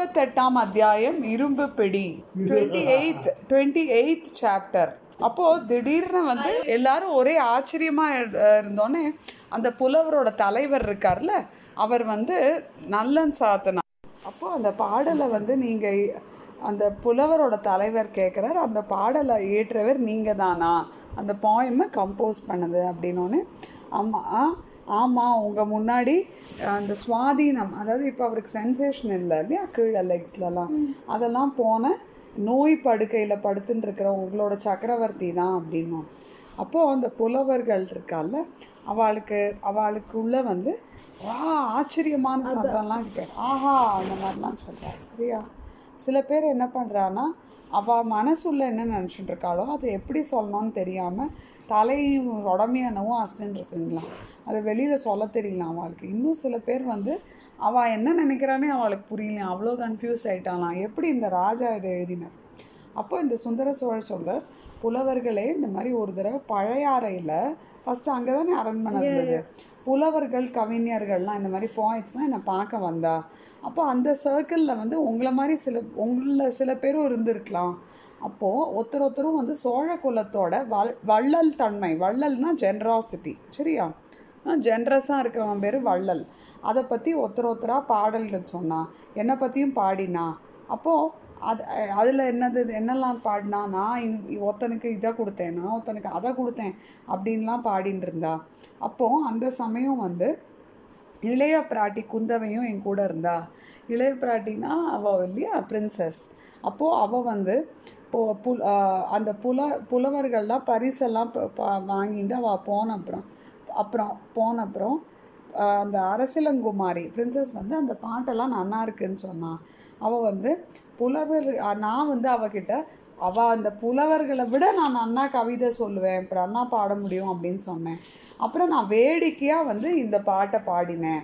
இருபத்தெட்டாம் அத்தியாயம் இரும்பு பிடி. Twenty eight twenty eight chapter அப்போது திடீர்னு வந்து எல்லாரும் ஒரே ஆச்சரியமா இருந்தோன்னே அந்த புலவரோட தலைவர் இருக்கார்ல அவர் வந்து நல்லன் சாத்தனா. அப்போது அந்த பாடலை வந்து நீங்கள் அந்த புலவரோட தலைவர் கேட்குறார் அந்த பாடலை ஏற்றவர் நீங்கள் தானா அந்த பாயமை கம்போஸ் பண்ணது அப்படின்னோடனே ஆமாம் ஆமாம் உங்கள் முன்னாடி அந்த சுவாதீனம் அதாவது இப்போ அவருக்கு சென்சேஷன் இல்லை இல்லையா? கீழே லெக்ஸ்லலாம் அதெல்லாம் போன நோய் படுக்கையில் படுத்துன்னு இருக்கிற உங்களோட சக்கரவர்த்தி தான் அப்படின்னும் அப்போது அந்த புலவர்கள் இருக்கால அவளுக்கு அவளுக்குள்ள வந்து வா ஆச்சரியமான சத்தம்லாம் கேட்க ஆஹா அந்த மாதிரிலாம் சொல்கிறா சரியா? சில பேர் என்ன பண்ணுறான்னா அவள் மனசுள்ள என்ன நினச்சிட்டு இருக்காளோ அது எப்படி சொல்லணும்னு தெரியாமல் தலை உடமையானவும் அசிஸ்டன்ட் இருக்குங்களா? அதை வெளியில் சொல்ல தெரியல அவளுக்கு இன்னும் சில பேர் வந்து அவள் என்ன நினைக்கிறானே அவளுக்கு புரியல. அவ்வளோ கன்ஃபியூஸ் ஆகிட்டாலாம் எப்படி இந்த ராஜா இதை எழுதினார்? அப்போ இந்த சுந்தர சோழர் சொல்கிறார் புலவர்களே இந்த மாதிரி ஒரு தடவை பழையாறையில் ஃபஸ்ட்டு அங்கே தானே அரண்மனை இருந்தது. புலவர்கள் கவிஞர்கள்லாம் இந்த மாதிரி பாயிண்ட்ஸ்லாம் என்னை பார்க்க வந்தா அப்போ அந்த சர்க்கிளில் வந்து உங்களை மாதிரி சில உங்களில் சில பேரும் இருந்திருக்கலாம். அப்போது ஒருத்தர் ஒருத்தரும் வந்து சோழ குலத்தோட வல் வள்ளல் தன்மை வள்ளல்னா ஜென்ராசிட்டி சரியா? ஜென்ரஸாக இருக்கிறவன் பேர் வள்ளல். அதை பற்றி ஒருத்தர் ஒருத்தராக பாடல்கள் சொன்னான் என்னை பற்றியும் பாடினா அப்போது அது அதில் என்னது என்னெல்லாம் பாடினா நான் ஒருத்தனுக்கு இதை கொடுத்தேன் நான் ஒருத்தனுக்கு அதை கொடுத்தேன் அப்படின்லாம் பாடின்னு இருந்தா அப்போது அந்த சமயம் வந்து இளைய பிராட்டி குந்தவையும் என் கூட இருந்தா. இளைய பிராட்டினா அவள் இல்லையா? பிரின்சஸ் அப்போது அவள் வந்து இப்போ புல் அந்த புல புலவர்கள்லாம் பரிசெல்லாம் ப- வாங்கிட்டு அவள் போன அப்புறம் அப்புறம் போன அப்புறம் அந்த அரசிலங்குமாரி பிரின்சஸ் வந்து அந்த பாட்டெல்லாம் நல்லா இருக்குன்னு சொன்னான் அவள் வந்து புலவர் நான் வந்து அவகிட்ட அவள் அந்த புலவர்களை விட நான் அண்ணா கவிதை சொல்லுவேன் அப்புறம் அண்ணா பாட முடியும் அப்படின்னு சொன்னேன். அப்புறம் நான் வேடிக்கையாக வந்து இந்த பாட்டை பாடினேன்.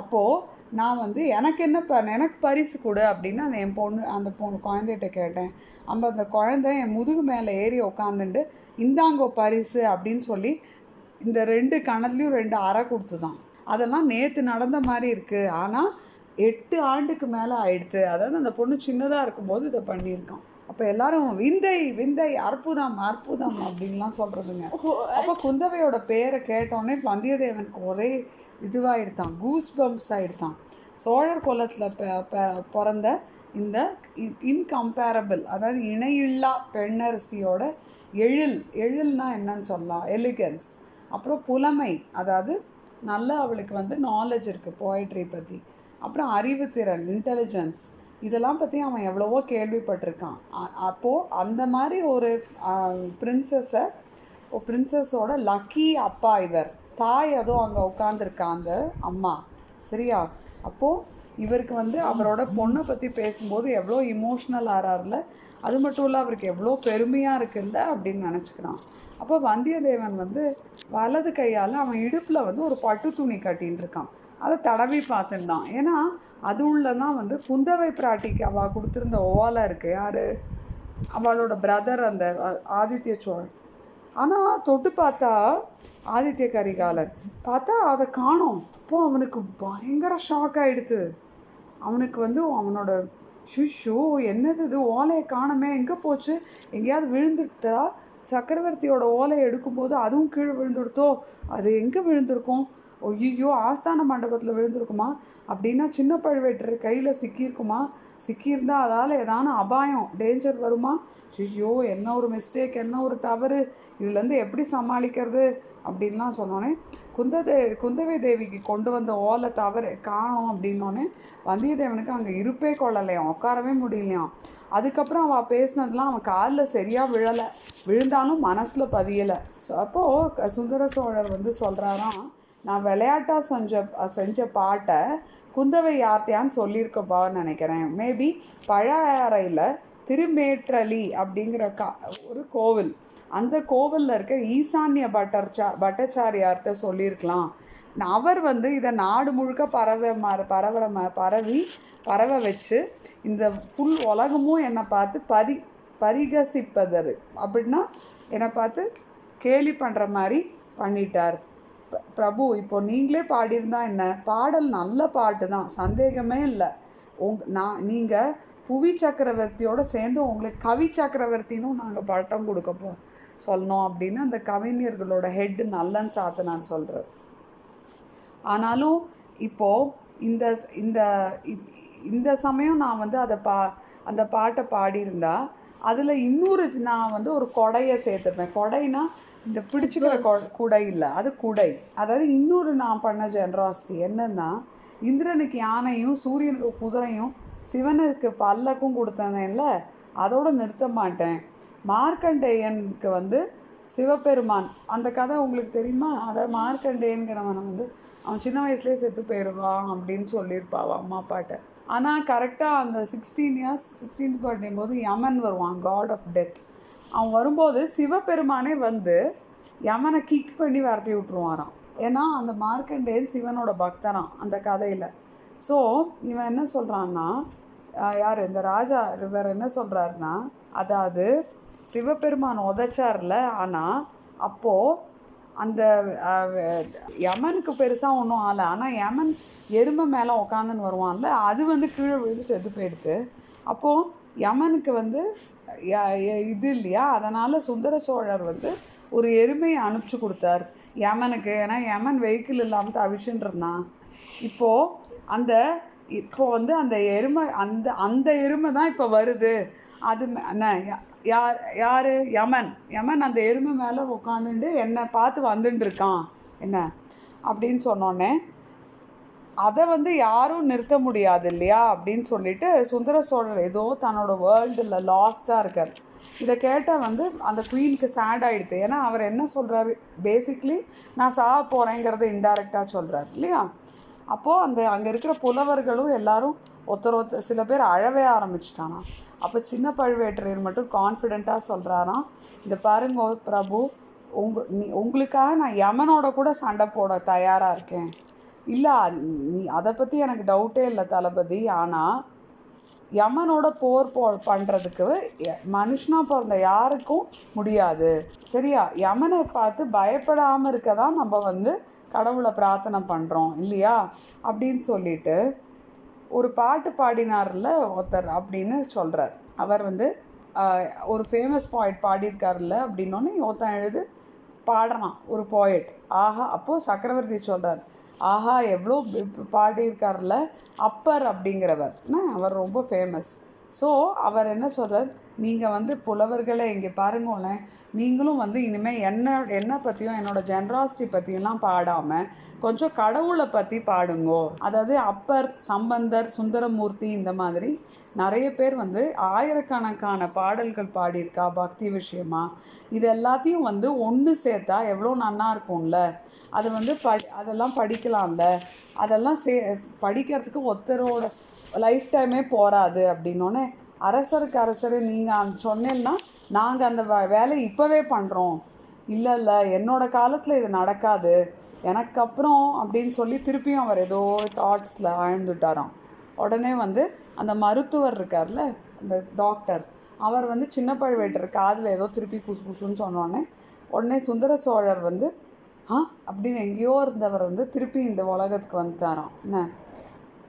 அப்போது நான் வந்து எனக்கு என்ன ப எனக்கு பரிசு கொடு அப்படின்னு அந்த என் பொண்ணு அந்த பொண்ணு குழந்தைகிட்ட கேட்டேன். அப்போ அந்த குழந்தை என் முதுகு மேலே ஏறி உக்காந்துட்டு இந்தாங்கோ பரிசு அப்படின்னு சொல்லி இந்த ரெண்டு கணத்துலேயும் ரெண்டு அறை கொடுத்துதான். அதெல்லாம் நேற்று நடந்த மாதிரி இருக்குது ஆனால் எட்டு ஆண்டுக்கு மேலே ஆயிடுச்சு. அதாவது அந்த பொண்ணு சின்னதாக இருக்கும்போது இதை பண்ணியிருக்கான். அப்போ எல்லாரும் விந்தை விந்தை அற்புதம் அற்புதம் அப்படின்லாம் சொல்கிறதுங்க அப்போ குந்தவையோட பேரை கேட்டோடனே வந்தியத்தேவனுக்கு ஒரே இதுவாகிடுதான் கூஸ் பம்ப்ஸ் ஆகிடுதான் சோழர் குலத்தில் பிறந்த இந்த இன்கம்பேரபிள் அதாவது இணையில்லா பெண்ணரசியோட எழில் எழில்னா என்னன்னு சொல்லலாம் எலிகன்ஸ் அப்புறம் புலமை அதாவது நல்ல அவளுக்கு வந்து நாலேஜ் இருக்குது போய்ட்ரி பற்றி அப்புறம் அறிவுத்திறன் இன்டெலிஜென்ஸ் இதெல்லாம் பற்றி அவன் எவ்வளவோ கேள்விப்பட்டிருக்கான். அப்போது அந்த மாதிரி ஒரு பிரின்சஸை பிரின்சஸோட லக்கி அப்பா இவர். தாய் அதோ அங்கே உட்காந்துருக்கா அந்த அம்மா. சரியா? அப்போது இவருக்கு வந்து அவரோட பொண்ணை பற்றி பேசும்போது எவ்வளோ இமோஷ்னல் ஆறாருல அது மட்டும் இல்லை அவருக்கு எவ்வளோ பெருமையாக இருக்குல்ல அப்படின்னு நினச்சிக்கிறான். அப்போ வந்தியத்தேவன் வந்து வலது கையால் அவன் இடுப்பில் வந்து ஒரு பட்டு துணி கட்டின்னு இருக்கான் அதை தடவி பார்த்துட்டான் ஏன்னா அது உள்ளதான் வந்து குந்தவை பிராட்டிக்கு அவள் கொடுத்துருந்த ஓலை இருக்கு. யார்? அவளோட பிரதர் அந்த ஆதித்ய சோழன். ஆனால் தொட்டு பார்த்தா ஆதித்ய கரிகாலன். பார்த்தா அதை காணோம். அப்போ அவனுக்கு பயங்கர ஷாக் ஆகிடுது அவனுக்கு வந்து அவனோட ஷிஷோ என்னது இது? ஓலையை காணமே. எங்கே போச்சு? எங்கேயாவது விழுந்துட்டா சக்கரவர்த்தியோட ஓலையை எடுக்கும்போது அதுவும் கீழே விழுந்துடுத்தோ அது எங்கே விழுந்திருக்கும்? ஐயோ ஆஸ்தான மண்டபத்தில் விழுந்திருக்குமா? அப்படின்னா சின்ன பழுவேட்டர் கையில் சிக்கியிருக்குமா? சிக்கியிருந்தா அதால் ஏதான அபாயம் டேஞ்சர் வருமா? ஐயோ என்ன ஒரு மிஸ்டேக் என்ன ஒரு தவறு? இதுலேருந்து எப்படி சமாளிக்கிறது? அப்படின்லாம் சொன்னோன்னே குந்ததே குந்தவை தேவிக்கு கொண்டு வந்த ஓலை தவறு காணும் அப்படின்னோடனே வந்தியத்தேவனுக்கு அங்கே இருப்பே கொள்ளலையாம் உட்காரவே முடியலையாம். அதுக்கப்புறம் அவள் பேசினதுலாம் அவன் காலில் சரியாக விழலை. விழுந்தாலும் மனசில் பதியலை. ஸோ அப்போது சுந்தர சோழர் வந்து சொல்கிறாராம் நான் விளையாட்டாக செஞ்ச செஞ்ச பாட்டை குந்தவை யார்த்தையான்னு சொல்லியிருக்கப்பான்னு நினைக்கிறேன். மேபி பழையாறையில் திருமேற்றலி அப்படிங்கிற கா ஒரு கோவில். அந்த கோவிலில் இருக்க ஈசான்ய பட்டர்ச்சா பட்டச்சாரியார்கிட்ட சொல்லியிருக்கலாம். அவர் வந்து இதை நாடு முழுக்க பரவ மாற பரவற ம பரவி பரவ வச்சு இந்த ஃபுல் உலகமும் என்னை பார்த்து பரி பரிகசிப்பதரு. அப்படின்னா என்னை பார்த்து கேலி பண்ணுற மாதிரி பண்ணிட்டார். பிரபு இப்போ நீங்களே பாடியிருந்தா என்ன? பாடல் நல்ல பாட்டு தான் சந்தேகமே இல்லை. உங் நான் நீங்கள் புவி சக்கரவர்த்தியோட சேர்ந்து உங்களுக்கு கவி சக்கரவர்த்தினும் நாங்கள் பட்டம் கொடுக்க போ சொல்லணும் அப்படின்னு அந்த கவிஞர்களோட ஹெட் நல்லன்னு சாத்து நான் சொல்கிறேன் ஆனாலும் இப்போது இந்த இந்த இந்த சமயம் நான் வந்து அதை பா அந்த பாட்டை பாடியிருந்தா அதில் இன்னொரு நான் வந்து ஒரு கொடையை சேர்த்துருப்பேன் கொடைனா இந்த பிடிச்சிக்கிற குடை இல்லை அது குடை. அதாவது இன்னொரு நான் பண்ண ஜென்ராசிட்டி என்னன்னா இந்திரனுக்கு யானையும் சூரியனுக்கு குதிரையும் சிவனுக்கு பல்லக்கும் கொடுத்தனேன்ல அதோட நிறுத்த மாட்டேன். மார்க்கண்டேயனுக்கு வந்து சிவபெருமான் அந்த கதை உங்களுக்கு தெரியுமா? அதாவது மார்க்கண்டேயன்கிறவன் வந்து அவன் சின்ன வயசுலேயே செத்து போயிடுவான் அப்படின்னு சொல்லியிருப்பா அவ அம்மா அப்பாட்ட. ஆனால் கரெக்டாக அந்த சிக்ஸ்டீன் இயர்ஸ் சிக்ஸ்டீன்த் பர்த்டே போது யமன் வருவான் காட் ஆஃப் டெத் அவன் வரும்போது சிவபெருமானே வந்து யமனை கிக் பண்ணி விரட்டி விட்ருவாராம் ஏன்னா அந்த மார்க்கண்டேயன் சிவனோட பக்தனாம் அந்த கதையில். ஸோ இவன் என்ன சொல்கிறான்னா யார்? இந்த ராஜா இவர் என்ன சொல்கிறாருன்னா அதாவது சிவபெருமான் உதைச்சார்ல ஆனால் அப்போது அந்த யமனுக்கு பெருசாக ஒன்றும் ஆலை. ஆனால் யமன் எருமை மேலே உக்காந்துன்னு வருவான்ல அது வந்து கீழே விழுந்து செத்து போயிடுது. அப்போது யமனுக்கு வந்து ய- இது இல்லையா? அதனால் சுந்தர சோழர் வந்து ஒரு எருமையை அனுப்பிச்சு கொடுத்தார். யமனுக்கு ஏன்னா யமன் வெஹிக்கிள் இல்லாமல் தவிச்சுட்டு இருந்தான் இப்போது அந்த இப்போ வந்து அந்த எருமை அந்த அந்த எருமை தான் இப்போ வருது. அது என்ன யார் யார்? யமன். யமன் அந்த எருமை மேலே உட்காந்துட்டு என்னை பார்த்து வந்துட்டுருக்கான். என்ன? அப்படின்னு சொன்னோன்னே அதை வந்து யாரும் நிறுத்த முடியாது இல்லையா அப்படின்னு சொல்லிட்டு சுந்தர சோழர் ஏதோ தன்னோட வேர்ல்டில் லாஸ்ட்டாக இருக்கார். இதை கேட்டால் வந்து அந்த குயினுக்கு சேட் ஆகிடுது ஏன்னா அவர் என்ன சொல்கிறாரு பேசிக்லி நான் சாக போகிறேங்கிறத இன்டைரக்டாக சொல்கிறார் இல்லையா? அப்போது அந்த அங்கே இருக்கிற புலவர்களும் எல்லாரும் ஒருத்தர் ஒருத்தர் சில பேர் அழவே ஆரம்பிச்சிட்டானா. அப்போ சின்ன பழுவேட்டரையர் மட்டும் கான்ஃபிடெண்ட்டாக சொல்கிறாராம் இந்த பாருங்க பிரபு உங்க நீ உங்களுக்காக நான் யமனோட கூட சண்டை போட தயாராக இருக்கேன். இல்லை நீ அதை பற்றி எனக்கு டவுட்டே இல்லை தளபதி. ஆனால் யமனோட போர் போ பண்ணுறதுக்கு மனுஷனாக பிறந்த யாருக்கும் முடியாது. சரியா? யமனை பார்த்து பயப்படாமல் இருக்க தான் நம்ம வந்து கடவுளை பிரார்த்தனை பண்ணுறோம் இல்லையா? அப்படின்னு சொல்லிட்டு ஒரு பாட்டு பாடினார்ல ஒருத்தர் அப்படின்னு சொல்கிறார் அவர் வந்து ஒரு ஃபேமஸ் பாயிண்ட் பாடியிருக்காருல்ல அப்படின்னோடனே ஒருத்தன் எழுது பாடுறான் ஒரு போயட் ஆஹா அப்போது சக்கரவர்த்தி சொல்கிறார் ஆஹா எவ்வளோ பாடியிருக்கார்ல அப்பர் அப்படிங்கிறவர். என்ன, அவர் ரொம்ப ஃபேமஸ் ஸோ அவர் என்ன சொல்கிறார் நீங்கள் வந்து புலவர்களை இங்கே பாருங்களேன். நீங்களும் வந்து இனிமேல் என்ன என்ன பற்றியும் என்னோடய ஜென்ராசிட்டி பற்றியெல்லாம் பாடாமல் கொஞ்சம் கடவுளை பற்றி பாடுங்கோ. அதாவது அப்பர் சம்பந்தர் சுந்தரமூர்த்தி இந்த மாதிரி நிறைய பேர் வந்து ஆயிரக்கணக்கான பாடல்கள் பாடியிருக்கா பக்தி விஷயமா. இது எல்லாத்தையும் வந்து ஒன்று சேர்த்தா எவ்வளோ நன்னா இருக்கும்ல. அது வந்து படி அதெல்லாம் படிக்கலாம்ல. அதெல்லாம் சே படிக்கிறதுக்கு ஒருத்தரோட லைஃப் டைமே போகாது அப்படின்னோடனே அரசருக்கு அரசர் நீங்கள் சொன்னேன்னா நாங்கள் அந்த வே- வேலையை இப்போவே பண்ணுறோம் இல்லை இல்லை என்னோட காலத்தில் இது நடக்காது. எனக்கு அப்புறம் அப்படின்னு சொல்லி திருப்பியும் அவர் ஏதோ தாட்ஸில் ஆழ்ந்துட்டாராம். உடனே வந்து அந்த மருத்துவர் இருக்கார்ல அந்த டாக்டர் அவர் வந்து சின்ன பழுவேட்டர் காதில் ஏதோ திருப்பி குசு குசுன்னு சொன்னோடனே உடனே சுந்தர சோழர் வந்து ஆ? அப்படின்னு எங்கேயோ இருந்தவர் வந்து திருப்பி இந்த உலகத்துக்கு வந்துட்டாராம். என்ன?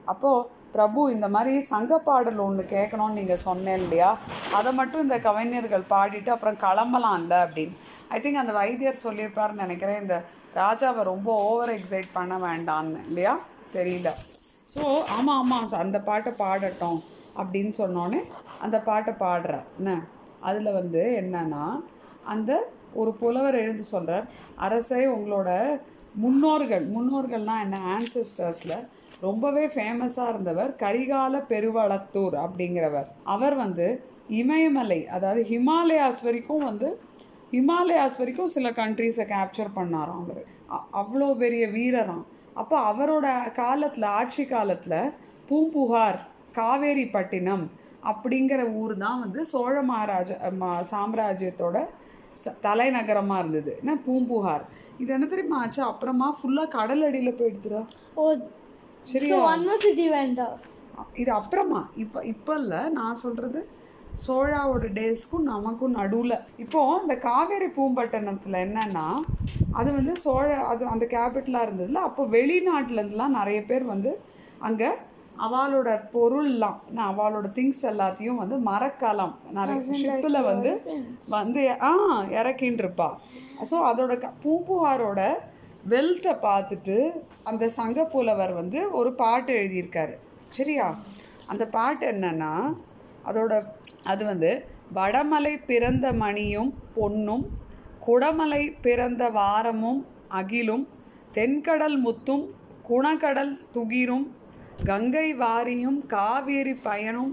அப்போது பிரபு இந்த மாதிரி சங்க பாடல் ஒன்று கேட்கணும்னு நீங்கள் சொன்னேன் இல்லையா? அதை மட்டும் இந்த கவிஞர்கள் பாடிட்டு அப்புறம் கிளம்பலாம்ல அப்படின்னு. ஐ திங்க் அந்த வைத்தியர் சொல்லியிருப்பாருன்னு நினைக்கிறேன். இந்த ராஜாவை ரொம்ப ஓவர் எக்ஸைட் பண்ண வேண்டான்னு இல்லையா? தெரியல. ஸோ ஆமாம் ஆமாம் அந்த பாட்டை பாடட்டும் அப்படின்னு சொன்னோன்னே அந்த பாட்டை பாடுறார். என்ன? அதில் வந்து என்னன்னா அந்த ஒரு புலவர் எழுந்து சொல்கிறார் அரசே உங்களோட முன்னோர்கள் முன்னோர்கள்னால் என்ன? ஆன்சிஸ்டர்ஸில் ரொம்பவே ஃபேமஸாக இருந்தவர் கரிகால பெருவளத்தூர் அப்படிங்கிறவர். அவர் வந்து இமயமலை அதாவது ஹிமாலயாஸ் வரைக்கும் வந்து ஹிமாலயாஸ் வரைக்கும் சில கண்ட்ரீஸை கேப்சர் பண்ணாராம் அவர். அவ்வளோ பெரிய வீரராம். அப்போ அவரோட காலத்தில் ஆட்சி காலத்தில் பூம்புகார் காவேரிப்பட்டினம் அப்படிங்கிற ஊர் தான் வந்து சோழ மகாராஜ சாம்ராஜ்யத்தோட ச தலைநகரமாக இருந்தது. என்ன? பூம்புகார். இது என்ன தெரியுமா ஆச்சு? அப்புறமா ஃபுல்லாக கடல் அடியில் போயிடுச்சுடா. ஓ சரியா? Went up. இது அப்புறமா இப்போ இப்போ இல்லை நான் சொல்கிறது சோழாவோட டேஸ்க்கும் நமக்கும் நடுவில். இப்போ இந்த காவேரி பூம்பட்டினத்தில் என்னன்னா அது வந்து சோழ அது அந்த கேபிட்டலாக இருந்ததுல அப்போ வெளிநாட்டுலேருந்துலாம் நிறைய பேர் வந்து அங்கே அவளோட பொருள்லாம் நான் அவளோட திங்ஸ் எல்லாத்தையும் வந்து மரக்கலம் நிறைய ஷிப்பில் வந்து வந்து ஆ இறக்கின்னு இருப்பா ஸோ அதோட பூம்புகாரோட வெல்த்தை பார்த்துட்டு அந்த சங்க புலவர் வந்து ஒரு பாட்டு எழுதியிருக்காரு. சரியா? அந்த பாட்டு என்னன்னா அதோட அது வந்து வடமலை பிறந்த மணியும் பொன்னும் குடமலை பிறந்த வாரமும் அகிலும் தென்கடல் முத்தும் குணக்கடல் துகிரும் கங்கை வாரியும் காவேரி பயனும்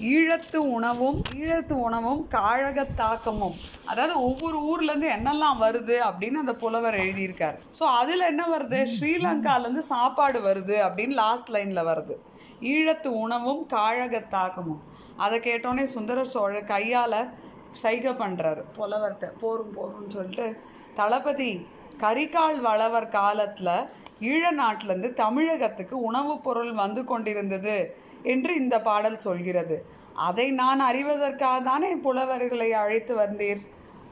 ஈழத்து உணவும் ஈழத்து உணவும் காழக தாக்கமும். அதாவது ஒவ்வொரு ஊர்லேருந்து என்னெல்லாம் வருது அப்படின்னு அந்த புலவர் எழுதியிருக்காரு. ஸோ அதில் என்ன வருது? ஸ்ரீலங்காலேருந்து சாப்பாடு வருது அப்படின்னு லாஸ்ட் லைனில் வருது. ஈழத்து உணவும் காழகத் தாக்கமும். அதை கேட்டோன்னே சுந்தர சோழர் கையால் சைகை பண்ணுறாரு புலவர்கிட்ட போரும் போரும்னு சொல்லிட்டு தளபதி கரிகால் வளவர் காலத்தில் ஈழ நாட்டிலேருந்து தமிழகத்துக்கு உணவுப் பொருள் வந்து கொண்டிருந்தது. என்று இந்த பாடல் சொல்கிறது. அதை நான் அறிவதற்காக தானே புலவர்களை அழைத்து வந்தீர்?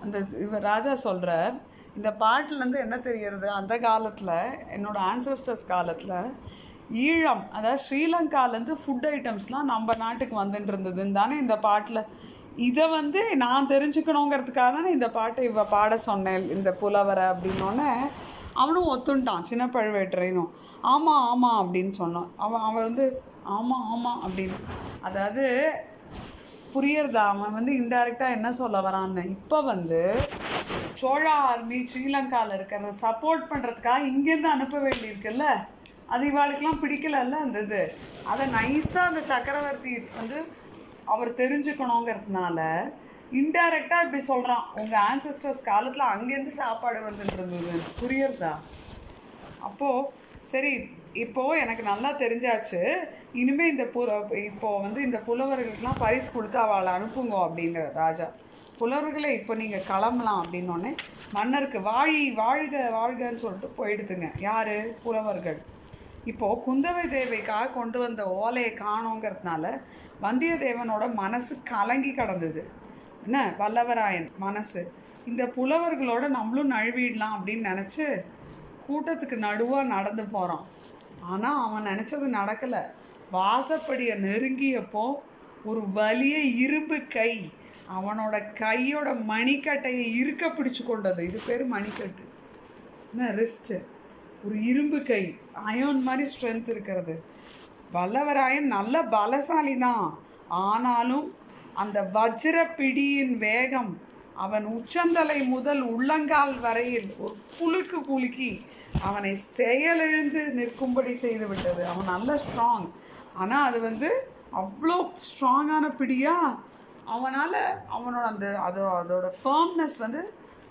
அந்த இவர் ராஜா சொல்கிறார் இந்த பாட்டிலேருந்து என்ன தெரிகிறது? அந்த காலத்தில் என்னோட ஆன்சஸ்டர்ஸ் காலத்தில் ஈழம் அதாவது ஸ்ரீலங்காலேருந்து ஃபுட் ஐட்டம்ஸ்லாம் நம்ம நாட்டுக்கு வந்துட்டு இருந்ததுன்னு தானே இந்த பாட்டில். இதை வந்து நான் தெரிஞ்சுக்கணுங்கிறதுக்காக தானே இந்த பாட்டை இவ பாட சொன்னேன் இந்த புலவரை அப்படின்னோடனே அவனும் ஒத்துண்டான் சின்ன பழுவேட்டரையனும் ஆமாம் ஆமாம் அப்படின்னு சொன்னான். அவன் அவன் வந்து ஆமாம் ஆமாம் அப்படின்னு. அதாவது புரியறதா? அவன் வந்து இன்டைரக்டாக என்ன சொல்ல வரான் இப்போ வந்து சோழா ஆர்மி ஸ்ரீலங்காவில் இருக்கிறத சப்போர்ட் பண்ணுறதுக்காக இங்கேருந்து அனுப்ப வேண்டியிருக்குல்ல? அது இவாளுக்கெல்லாம் பிடிக்கலல்ல அந்த இது. அதை நைஸாக அந்த சக்கரவர்த்தி வந்து அவர் தெரிஞ்சுக்கணுங்கிறதுனால இன்டைரக்டாக இப்படி சொல்கிறான் உங்கள் ஆன்சஸ்டர்ஸ் காலத்தில் அங்கேருந்து சாப்பாடு வந்துட்டு இருந்தது புரியறதா? அப்போது சரி இப்போ எனக்கு நல்லா தெரிஞ்சாச்சு. இனிமே இந்த புல இப்போ வந்து இந்த புலவர்களுக்கெல்லாம் பரிசு கொடுத்து அவளை அனுப்புங்க அப்படிங்கிற ராஜா. புலவர்களை இப்போ நீங்கள் கிளம்பலாம் அப்படின்னோடனே மன்னருக்கு வாழி வாழ்க வாழ்கன்னு சொல்லிட்டு போயிடுதுங்க. யார்? புலவர்கள். இப்போது குந்தவை தேவைக்காக கொண்டு வந்த ஓலையை காணோங்கிறதுனால வந்தியத்தேவனோட மனசு கலங்கி கிடந்தது. என்ன? வல்லவராயன் மனசு. இந்த புலவர்களோட நம்மளும் நழுவிடலாம் அப்படின்னு நினச்சி கூட்டத்துக்கு நடுவாக நடந்து போகிறான் ஆனால் அவன் நினச்சது நடக்கலை. வாசப்படியை நெருங்கியப்போ ஒரு வலிய இரும்பு கை அவனோட கையோட மணிக்கட்டையை இருக்க பிடிச்சு கொண்டது. இது பேர் மணிக்கட்டு. என்ன ரிஸ்ட்டு ஒரு இரும்பு கை. அயோன் மாதிரி ஸ்ட்ரென்த் இருக்கிறது. வல்லவராயன் நல்ல பலசாலி தான் ஆனாலும் அந்த வஜ்ர பிடியின் வேகம் அவன் உச்சந்தலை முதல் உள்ளங்கால் வரையில் ஒரு குலுக்கு குலுக்கி அவனை செயலிழந்து நிற்கும்படி செய்து விட்டது. அவன் நல்ல ஸ்ட்ராங் ஆனால் அது வந்து அவ்வளோ ஸ்ட்ராங்கான பிடியா? அவனால் அவனோட அந்த அதோ அதோட ஃபர்ம்னஸ் வந்து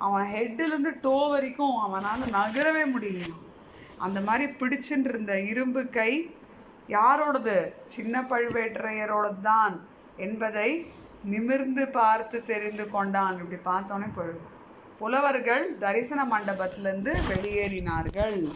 அவன் ஹெட்டிலேருந்து டோ வரைக்கும் அவனால் நகரவே முடியும் அந்த மாதிரி பிடிச்சுட்டு இருந்த இரும்பு கை யாரோடது? சின்ன பழுவேட்டரையரோடது தான் என்பதை நிமிர்ந்து பார்த்து தெரிந்து கொண்டான். இப்படி பார்த்தோன்னே புலவர்கள் தரிசன மண்டபத்திலிருந்து வெளியேறினார்கள்.